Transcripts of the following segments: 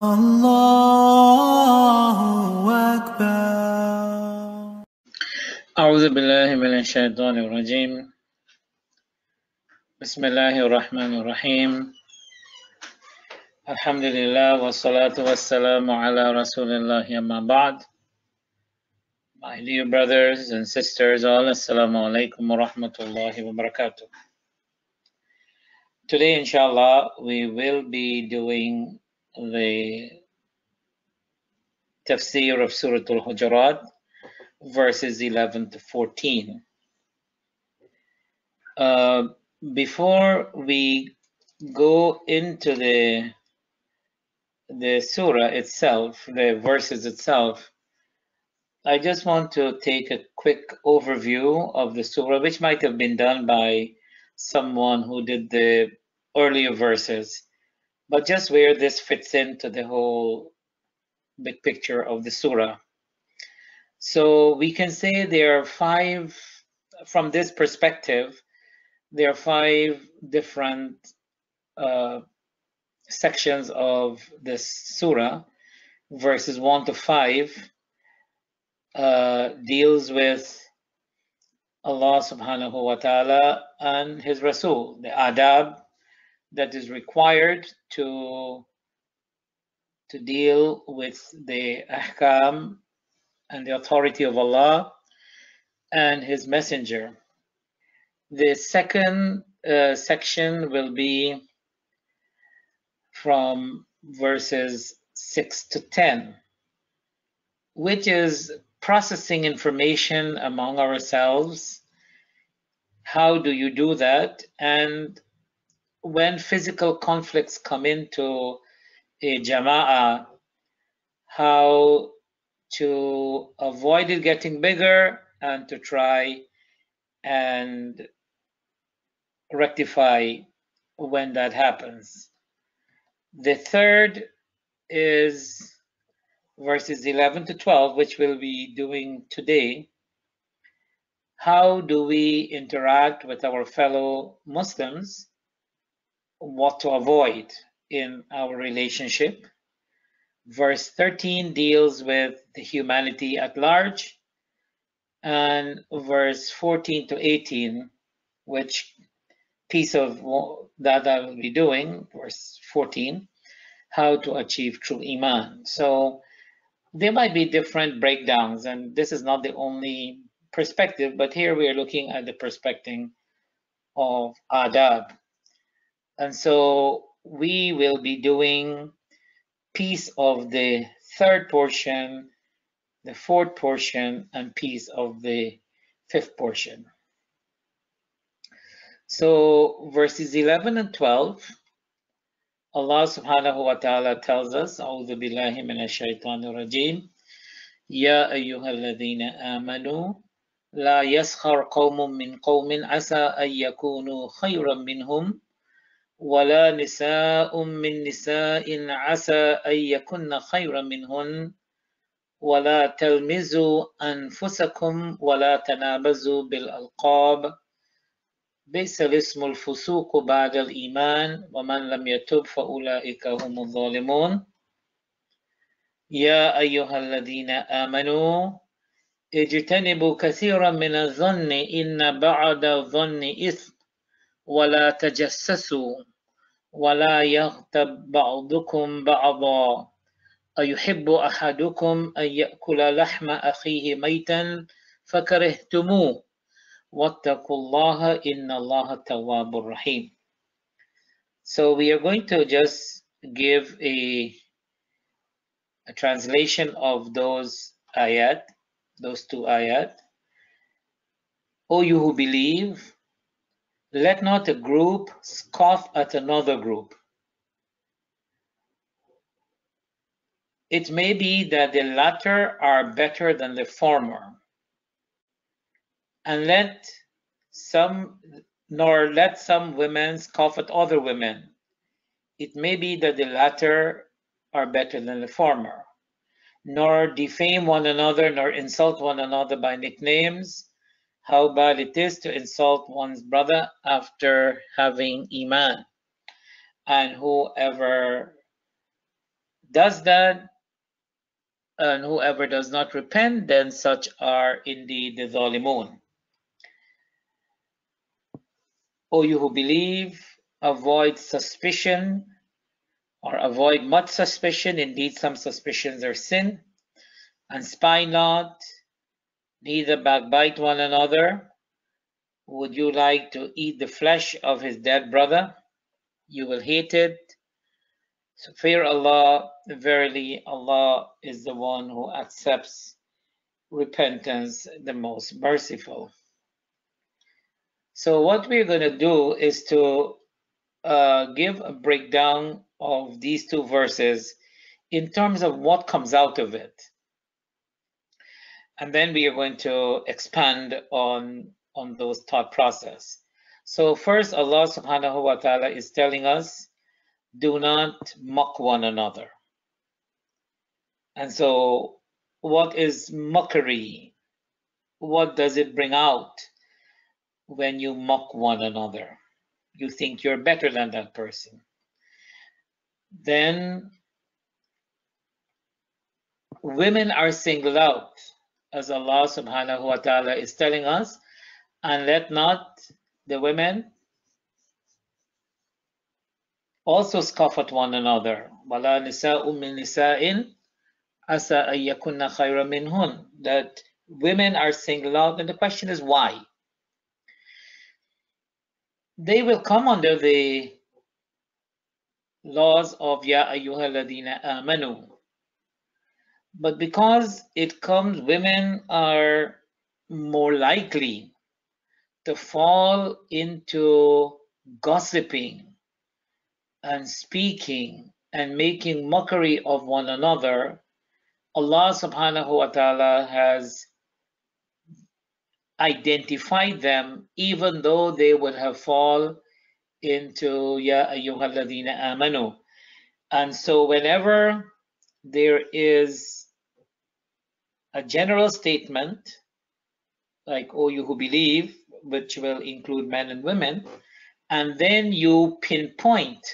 الله أكبر أعوذ بالله من الشيطان الرجيم بسم الله الرحمن الرحيم الحمد لله والصلاة والسلام على رسول الله أما بعد My dear brothers and sisters all Assalamu alaikum wa rahmatullahi wa barakatuh Today inshallah we will be doing the tafsir of Surah Al-Hujurat verses 11 to 14. Uh, before we go into the the surah itself, the verses itself, I just want to take a quick overview of the surah, which might have been done by someone who did the earlier verses, but just where this fits into the whole big picture of the surah. So we can say there are five, from this perspective, there are five different uh, sections of this surah. Verses 1 to 5 uh, deals with Allah subhanahu wa ta'ala and His Rasul, the adab that is required to to deal with the ahkam and the authority of Allah and His Messenger. The second uh, section will be from verses 6 to 10, which is processing information among ourselves. How do you do that? And when physical conflicts come into a jama'ah, how to avoid it getting bigger and to try and rectify when that happens. The third is verses 11 to 12, which we'll be doing today. How do we interact with our fellow Muslims? What to avoid in our relationship? Verse 13 deals with the humanity at large, and verse 14 to 18, which piece of that I will be doing, verse 14, how to achieve true Iman. So there might be different breakdowns, and this is not the only perspective, but here we are looking at the perspective of adab. And so we will be doing piece of the third portion, the fourth portion, and piece of the fifth portion. So verses 11 and 12, Allah subhanahu wa ta'ala tells us, أعوذ بالله من الشيطان الرجيم يا أيها الذين آمنوا لا يسخر قوم من قوم عسى أن يكونوا خيرا منهم ولا نساء من نساء عسى أن يكن خيرا منهن ولا تلمزوا أنفسكم ولا تنابزوا بالألقاب بئس الاسم الفسوق بعد الإيمان ومن لم يتب فأولئك هم الظالمون يا أيها الذين آمنوا اجتنبوا كثيرا من الظن إن بعد الظن إثم ولا تجسسوا ولا يغتب بعضكم بعضا. أيحب أحدكم أن يأكل لحم أخيه ميتا فكرهتموه. واتقوا الله إن الله التواب الرحيم So we are going to just give a, a translation of those ayat, those two ayat. O you who believe, let not a group scoff at another group. It may be that the latter are better than the former. And let some, nor let some women scoff at other women. It may be that the latter are better than the former. Nor defame one another, nor insult one another by nicknames. How bad it is to insult one's brother after having Iman. And whoever does that, and whoever does not repent, then such are indeed the Zalimun. O you who believe, avoid suspicion or avoid much suspicion. Indeed, some suspicions are sin. And spy not, neither backbite one another. Would you like to eat the flesh of his dead brother? You will hate it. So fear Allah. Verily, Allah is the one who accepts repentance, the most merciful. So what we're going to do is to uh, give a breakdown of these two verses in terms of what comes out of it. And then we are going to expand on, on those thought process. So first, Allah subhanahu wa ta'ala is telling us, do not mock one another. And so what is mockery? What does it bring out? when you mock one another. You think you're better than that person. Then women are singled out, as Allah subhanahu wa ta'ala is telling us, and let not the women also scoff at one another. وَلَا نِسَاءٌ مِّن نِسَاءٍ أَسَىٰ أَن يَكُنَّ خَيْرًا مِنْهُنْ That women are singled out, and the question is why? they will come under the laws of Ya ayyuhalladina amanu. but because it comes, women are more likely to fall into gossiping and speaking and making mockery of one another. Allah subhanahu wa ta'ala has identified them even though they would have fall into Ya ayyuhalladhina amanu. And so whenever there is a general statement, like, oh, you who believe, which will include men and women, and then you pinpoint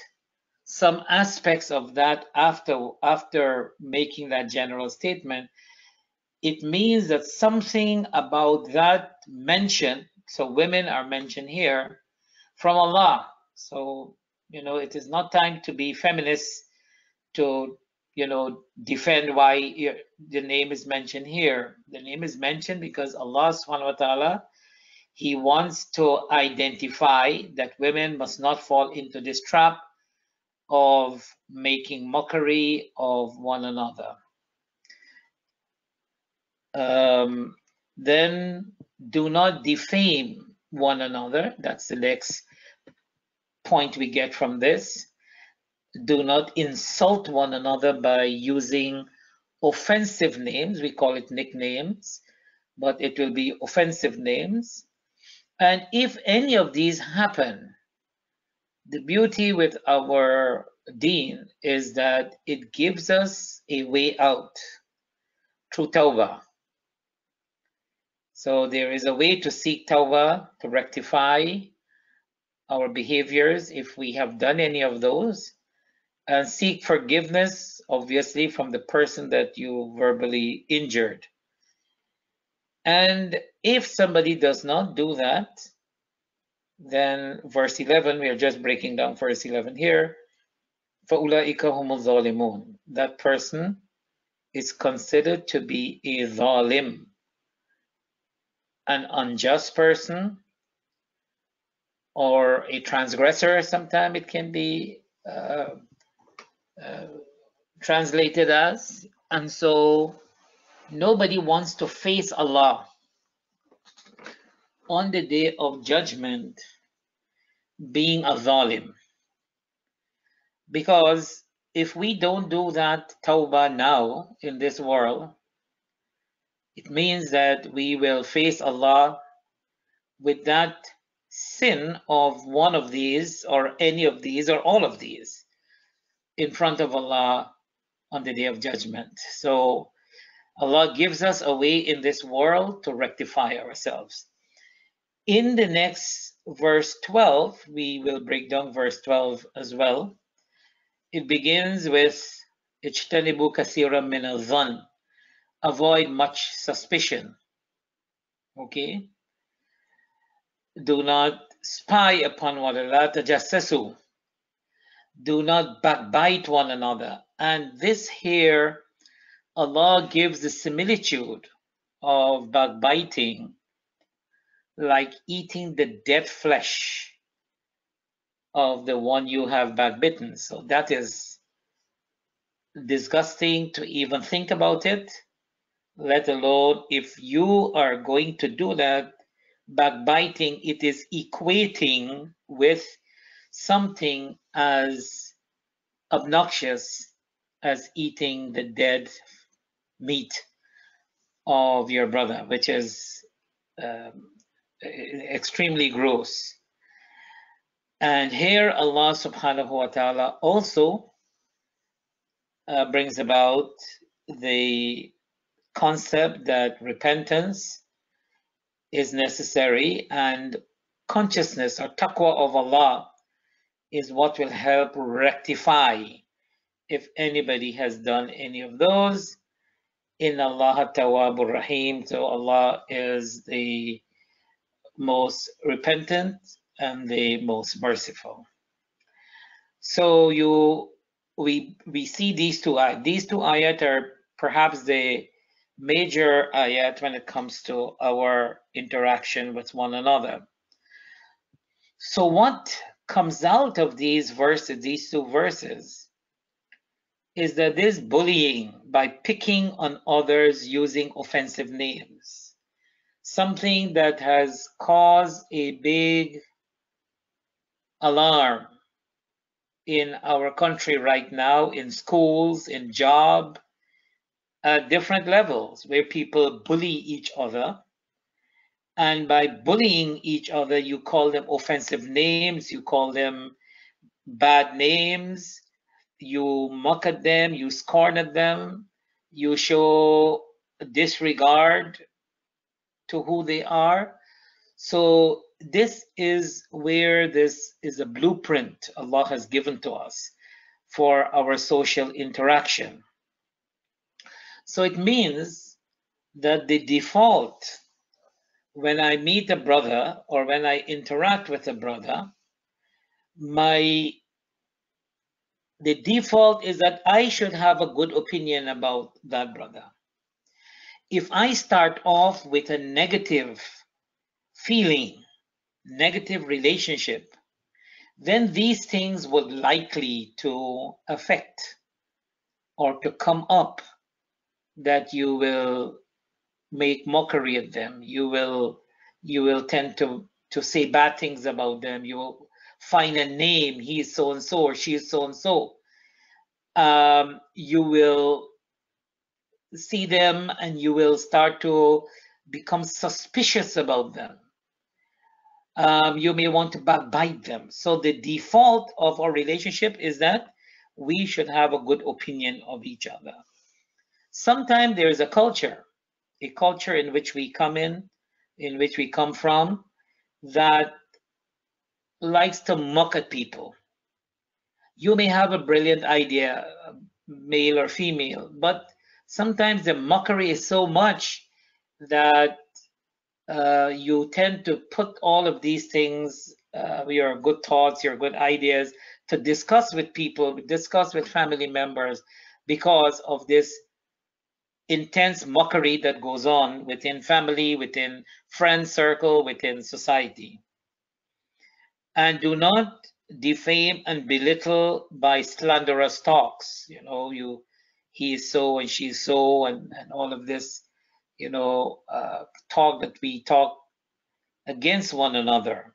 some aspects of that after after making that general statement, it means that something about that mention, so women are mentioned here, from Allah. So, you know, it is not time to be feminist to, you know, defend why the name is mentioned here. The name is mentioned because Allah subhanahu wa ta'ala, He wants to identify that women must not fall into this trap of making mockery of one another. Um, then do not defame one another. That's the next point we get from this. Do not insult one another by using offensive names. We call it nicknames, but it will be offensive names. And if any of these happen, the beauty with our deen is that it gives us a way out through tawbah. So there is a way to seek tawbah, to rectify our behaviors if we have done any of those, and seek forgiveness, obviously, from the person that you verbally injured. And if somebody does not do that, then verse 11, we are just breaking down verse 11 here. فَأُولَٰئِكَ هُمُ الظَّالِمُونَ That person is considered to be a zalim, an unjust person or a transgressor. Sometimes it can be uh, uh, uh, translated as. And so nobody wants to face Allah on the day of judgment being a zalim. Because if we don't do that tawbah now in this world, it means that we will face Allah with that sin of one of these or any of these or all of these in front of Allah on the day of judgment. So Allah gives us a way in this world to rectify ourselves. In the next verse 12, we will break down verse 12 as well. It begins with Ijtanibu kasira min al Avoid much suspicion. Okay? Do not spy upon one another, tajassasu. Do not backbite one another. And this here, Allah gives the similitude of backbiting like eating the dead flesh of the one you have backbitten. So that is disgusting to even think about it, let alone if you are going to do that, backbiting, it is equating with something as obnoxious as eating the dead meat of your brother, which is um, extremely gross. And here Allah subhanahu wa ta'ala also uh, brings about the concept that repentance is necessary and consciousness or taqwa of Allah is what will help rectify if anybody has done any of those. In Allah Tawwabur Rahim, so Allah is the most repentant and the most merciful. So you we we see these two ayat. These two ayat are perhaps the major ayat when it comes to our interaction with one another. So what comes out of these verses, these two verses, is that this bullying by picking on others using offensive names, something that has caused a big alarm in our country right now, in schools, in job, at different levels, where people bully each other. And by bullying each other, you call them offensive names, you call them bad names, you mock at them, you scorn at them, you show disregard to who they are. So this is where this is a blueprint Allah has given to us for our social interaction. So it means that the default when I meet a brother or when I interact with a brother, my the default is that I should have a good opinion about that brother. If I start off with a negative feeling negative relationship, then these things would likely to affect or to come up that you will make mockery of them. You will you will tend to to say bad things about them. You will find a name. He is so and so or she is so and so. Um, you will see them and you will start to become suspicious about them um, you may want to backbite them. So the default of our relationship is that we should have a good opinion of each other. Sometimes there is a culture, a culture in which we come in, in which we come from, that likes to mock at people. You may have a brilliant idea, male or female, but sometimes the mockery is so much that uh, you tend to put all of these things, uh, your good thoughts, your good ideas, to discuss with people, discuss with family members, because of this intense mockery that goes on within family, within friend circle, within society. And do not defame and belittle by slanderous talks. You know, you he is so and she's so and, and all of this you know, uh, talk that we talk against one another.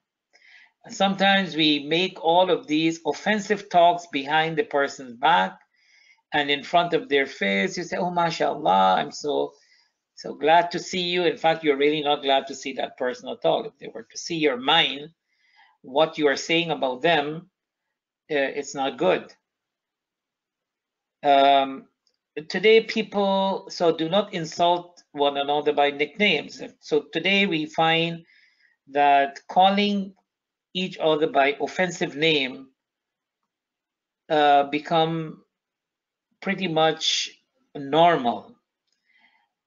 And sometimes we make all of these offensive talks behind the person's back and in front of their face. You say, Oh, mashallah, I'm so so glad to see you. In fact, you're really not glad to see that person at all. If they were to see your mind, what you are saying about them, uh, it's not good. Um, today, people so do not insult one another by nicknames. So today we find that calling each other by offensive name uh, become pretty much normal.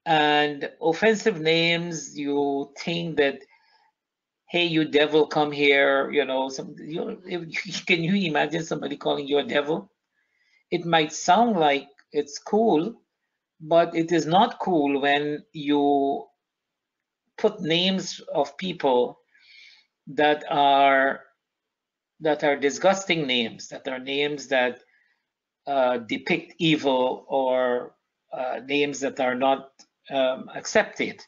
And offensive names, you think that, hey, you devil, come here, you know, some, you, can you imagine somebody calling you a devil? It might sound like it's cool, but it is not cool when you put names of people that are that are disgusting names, that are names that uh, depict evil or uh, names that are not um, accepted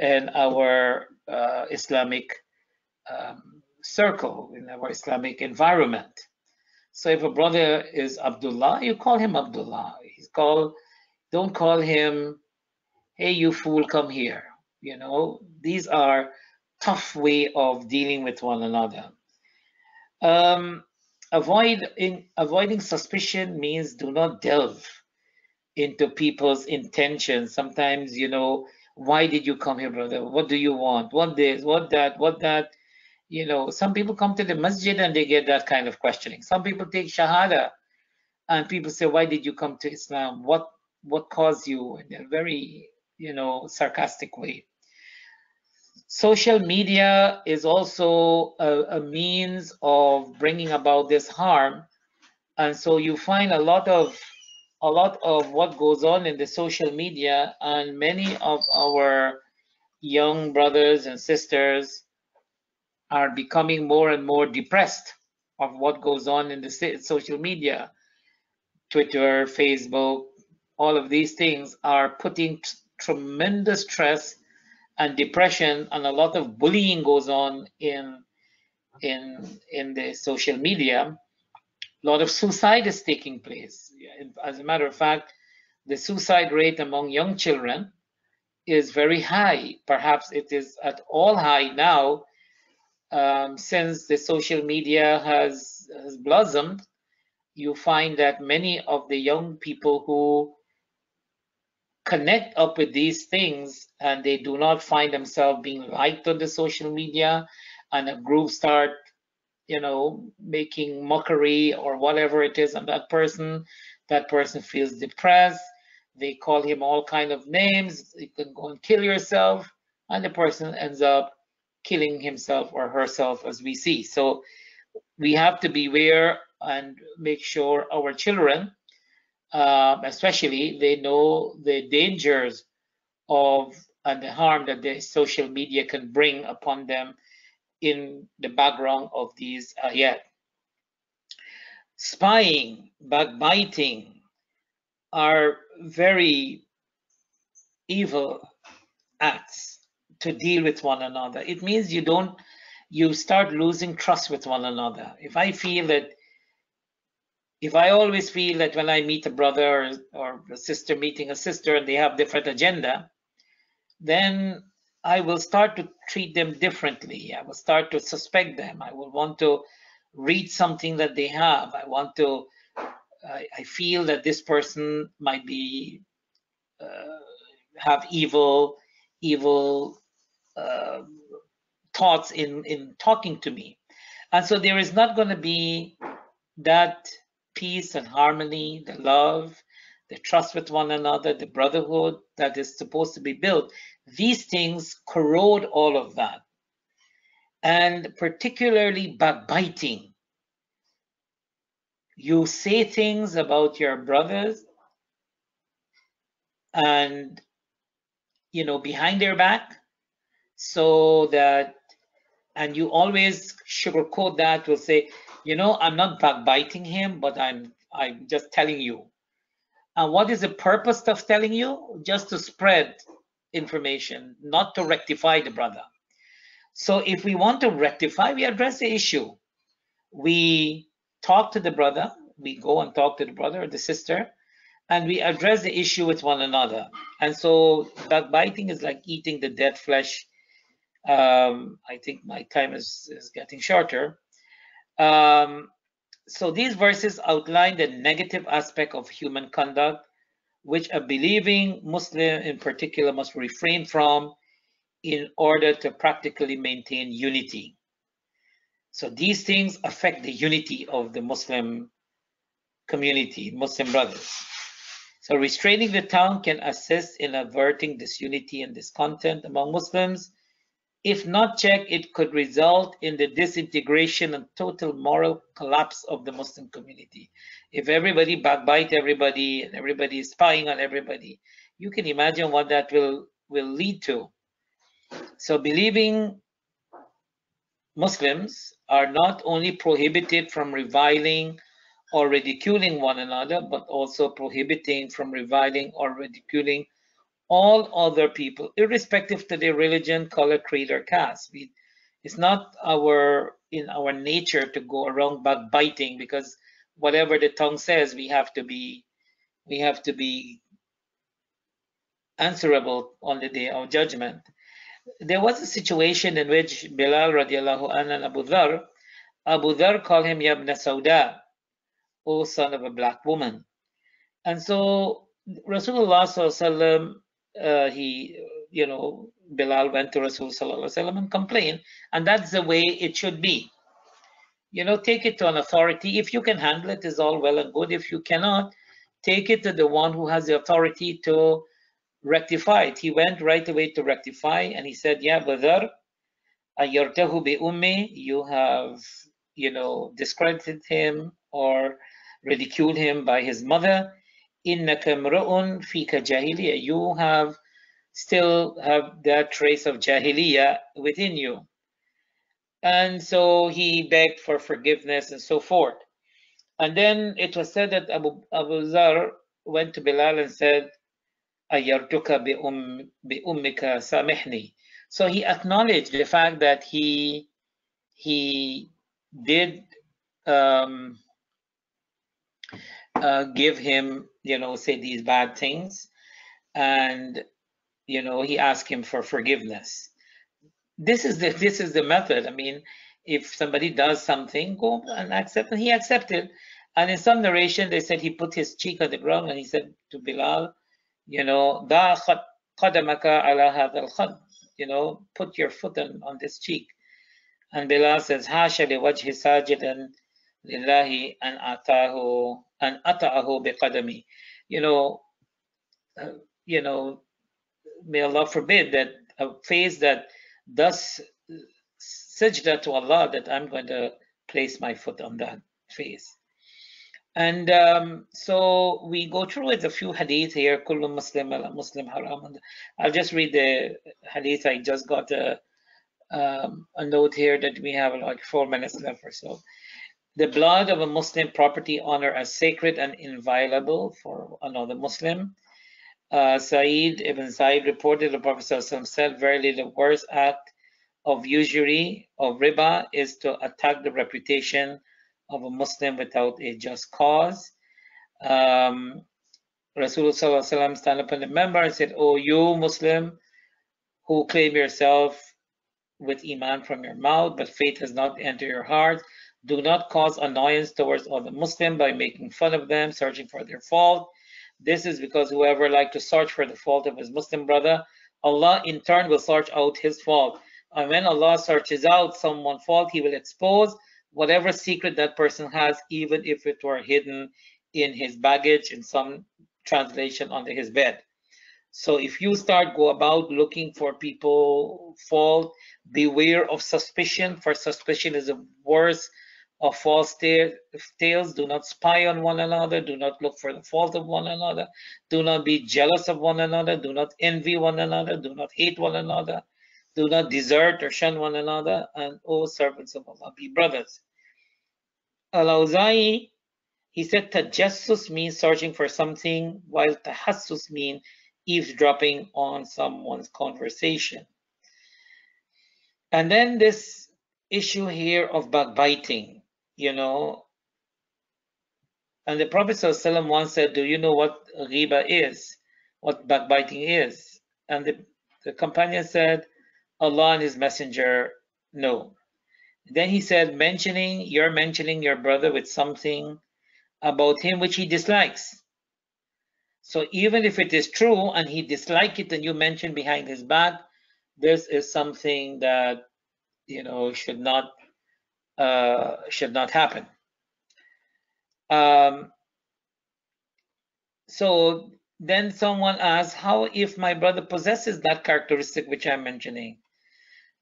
in our uh, Islamic um, circle, in our Islamic environment. So if a brother is Abdullah, you call him Abdullah. He's called, don't call him, hey, you fool, come here. You know, these are tough way of dealing with one another. Um, avoid in, avoiding suspicion means do not delve into people's intentions. Sometimes, you know, why did you come here, brother? What do you want? What this? What that? What that? You know, some people come to the masjid and they get that kind of questioning. Some people take shahada and people say, why did you come to Islam? What what caused you? In a very, you know, sarcastic way. Social media is also a, a means of bringing about this harm. And so you find a lot of a lot of what goes on in the social media and many of our young brothers and sisters are becoming more and more depressed of what goes on in the social media twitter facebook all of these things are putting tremendous stress and depression and a lot of bullying goes on in in in the social media a lot of suicide is taking place. As a matter of fact the suicide rate among young children is very high. Perhaps it is at all high now um, since the social media has, has blossomed. You find that many of the young people who connect up with these things and they do not find themselves being liked on the social media and a group start you know making mockery or whatever it is on that person that person feels depressed they call him all kind of names you can go and kill yourself and the person ends up killing himself or herself as we see. So we have to beware and make sure our children uh, especially they know the dangers of and the harm that the social media can bring upon them in the background of these ayat. Spying, backbiting are very evil acts to deal with one another. It means you don't, you start losing trust with one another. If I feel that if I always feel that when I meet a brother or, or a sister meeting a sister and they have different agenda, then I will start to treat them differently. I will start to suspect them. I will want to read something that they have. I want to, I, I feel that this person might be, uh, have evil, evil uh, thoughts in, in talking to me. And so there is not going to be that peace and harmony, the love, the trust with one another, the brotherhood that is supposed to be built. These things corrode all of that. And particularly backbiting. You say things about your brothers and, you know, behind their back so that, and you always sugarcoat that, will say, you know, I'm not backbiting him, but I'm I'm just telling you. And what is the purpose of telling you? Just to spread information, not to rectify the brother. So if we want to rectify, we address the issue. We talk to the brother, we go and talk to the brother or the sister, and we address the issue with one another. And so backbiting is like eating the dead flesh. Um, I think my time is, is getting shorter. Um, so these verses outline the negative aspect of human conduct, which a believing Muslim in particular must refrain from in order to practically maintain unity. So these things affect the unity of the Muslim community, Muslim brothers. So restraining the tongue can assist in averting disunity and discontent among Muslims. If not checked, it could result in the disintegration and total moral collapse of the Muslim community. If everybody backbite everybody and everybody is spying on everybody, you can imagine what that will, will lead to. So believing Muslims are not only prohibited from reviling or ridiculing one another, but also prohibiting from reviling or ridiculing all other people, irrespective to their religion, color, creed, or caste. We, it's not our in our nature to go around backbiting because whatever the tongue says, we have to be we have to be answerable on the day of judgment. There was a situation in which Bilal radiallahu anhu and Abu Dhar, Abu Dhar called him Yabna Sauda, O son of a black woman. And so Rasulullah sallallahu uh, he, you know, Bilal went to Rasul sallallahu and complained, and that's the way it should be. You know, take it to an authority. If you can handle it, is all well and good. If you cannot, take it to the one who has the authority to rectify it. He went right away to rectify, and he said, "Yeah, Badr, ayartahu bi ummi, you have, you know, discredited him or ridiculed him by his mother. Innaka mru'un fika jahiliya. You have still have that trace of jahiliya within you. And so he begged for forgiveness and so forth. And then it was said that Abu, Abu Zar went to Bilal and said, Ayartuka bi, um, bi ummika samihni. So he acknowledged the fact that he he did um, uh, give him, you know, say these bad things, and you know, he asked him for forgiveness. This is the this is the method. I mean, if somebody does something, go and accept, and he accepted. And in some narration, they said he put his cheek on the ground and he said to Bilal, you know, da qadamaka ala hadha you know, put your foot on, on this cheek. And Bilal says, Hasha li wajhi sajidan lillahi an atahu an ata'ahu biqadami. You know, uh, you know, may Allah forbid that a face that does sajda to Allah that I'm going to place my foot on that face. And um, so we go through it a few hadith here. Kullu Muslim Muslim haram. I'll just read the hadith. I just got a um, a note here that we have like four minutes left or so. The blood of a Muslim property owner as sacred and inviolable for another Muslim. Uh, Sa'id ibn Sa'id reported the Prophet said, Verily, the worst act of usury, of riba, is to attack the reputation of a Muslim without a just cause. Um, Rasulullah stand up in the minbar and said, Oh, you Muslim who claim yourself with Iman from your mouth, but faith has not entered your heart, do not cause annoyance towards other Muslim by making fun of them, searching for their fault. This is because whoever like to search for the fault of his Muslim brother, Allah in turn will search out his fault. And when Allah searches out someone's fault, He will expose whatever secret that person has, even if it were hidden in his baggage, in some translation under his bed. So if you start go about looking for people fault, beware of suspicion, for suspicion is the worst of false tales. Do not spy on one another. Do not look for the fault of one another. Do not be jealous of one another. Do not envy one another. Do not hate one another. Do not desert or shun one another. And O servants of Allah, be brothers. Al-Awza'i, he said tajassus means searching for something, while tahassus means eavesdropping on someone's conversation. And then this issue here of backbiting, you know, and the Prophet ﷺ once said, Do you know what riba is? What backbiting is? And the, the companion said, Allah and His Messenger know. Then he said, mentioning, you're mentioning your brother with something about him which he dislikes. So even if it is true and he dislike it and you mention behind his back, this is something that you know should not uh, should not happen. Um, so then someone asks, how if my brother possesses that characteristic which I'm mentioning?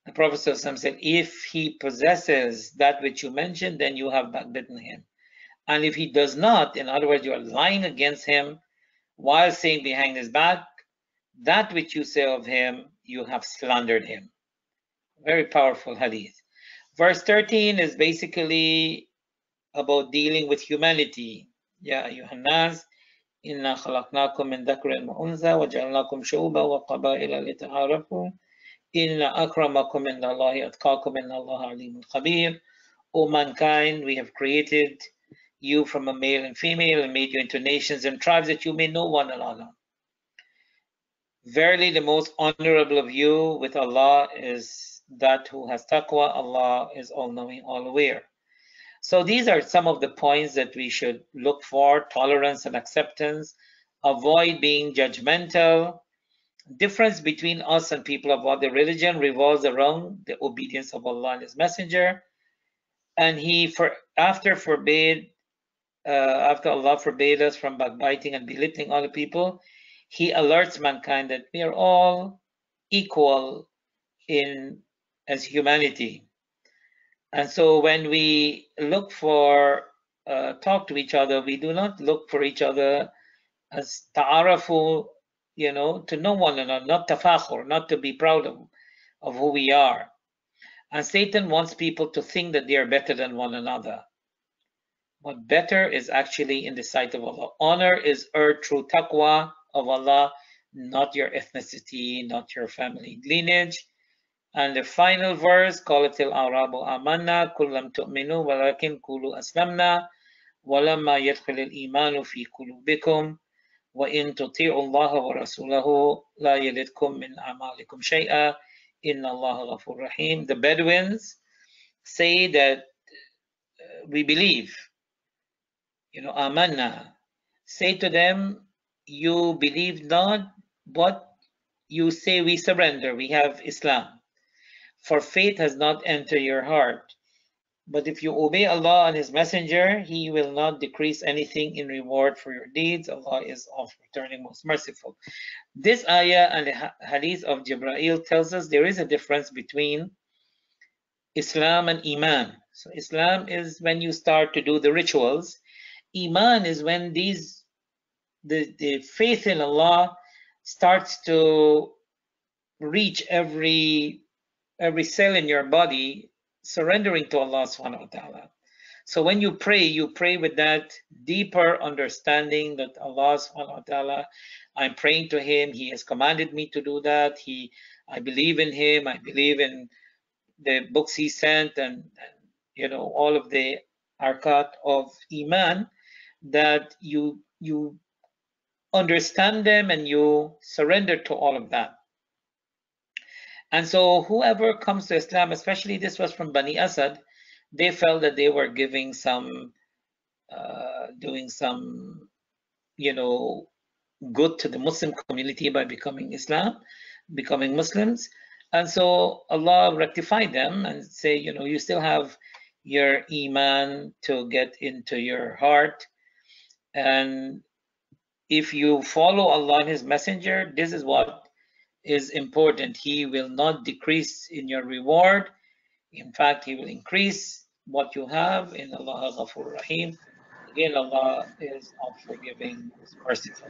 The Prophet said, if he possesses that which you mentioned, then you have backbitten him. And if he does not, in other words, you are lying against him while saying behind his back, that which you say of him, you have slandered him. Very powerful hadith. Verse 13 is basically about dealing with humanity. Ya Yohannas, inna wa. O mankind, we have created you from a male and female and made you into nations and tribes that you may know one another. Verily, the most honorable of you with Allah is that who has taqwa. Allah is all knowing, all aware. So, these are some of the points that we should look for tolerance and acceptance, avoid being judgmental. Difference between us and people of other religion revolves around the obedience of Allah and His Messenger. And He, for after forbade, uh, after Allah forbade us from backbiting and belittling other people, he alerts mankind that we are all equal in as humanity. And so when we look for uh, talk to each other, we do not look for each other as ta'arafu, you know, to know one another, not tafakhur, not to be proud of, of who we are. And Satan wants people to think that they are better than one another. But better is actually in the sight of Allah. Honor is earned through taqwa, of Allah, not your ethnicity, not your family lineage. And the final verse, قالت الأعراب آمنا قل لم تؤمنوا ولكن قولوا أسلمنا ولما يدخل الإيمان في قلوبكم وإن تطيعوا الله ورسوله لا يلدكم من أعمالكم شيئا إن الله غفور رحيم. The Bedouins say that uh, we believe, you know, amanna. Say to them, you believe not, but you say we surrender, we have Islam. For faith has not entered your heart. But if you obey Allah and His Messenger, He will not decrease anything in reward for your deeds. Allah is of returning most merciful. This ayah and the hadith of Jibreel tells us there is a difference between Islam and Iman. So Islam is when you start to do the rituals. Iman is when these the, the faith in Allah starts to reach every every cell in your body, surrendering to Allah subhanahu wa ta'ala. So when you pray, you pray with that deeper understanding that Allah subhanahu wa ta'ala, I'm praying to Him, He has commanded me to do that. He I believe in Him, I believe in the books He sent and, and you know all of the arkan of Iman that you you understand them and you surrender to all of that. And so whoever comes to Islam, especially this was from Bani Asad, they felt that they were giving some, uh, doing some, you know, good to the Muslim community by becoming Islam, becoming Muslims. And so Allah rectified them and say, you know, you still have your iman to get into your heart. And if you follow Allah and His Messenger, this is what is important. He will not decrease in your reward. In fact, He will increase what you have in Allah Ghafur Rahim. Again, Allah is all forgiving, is merciful.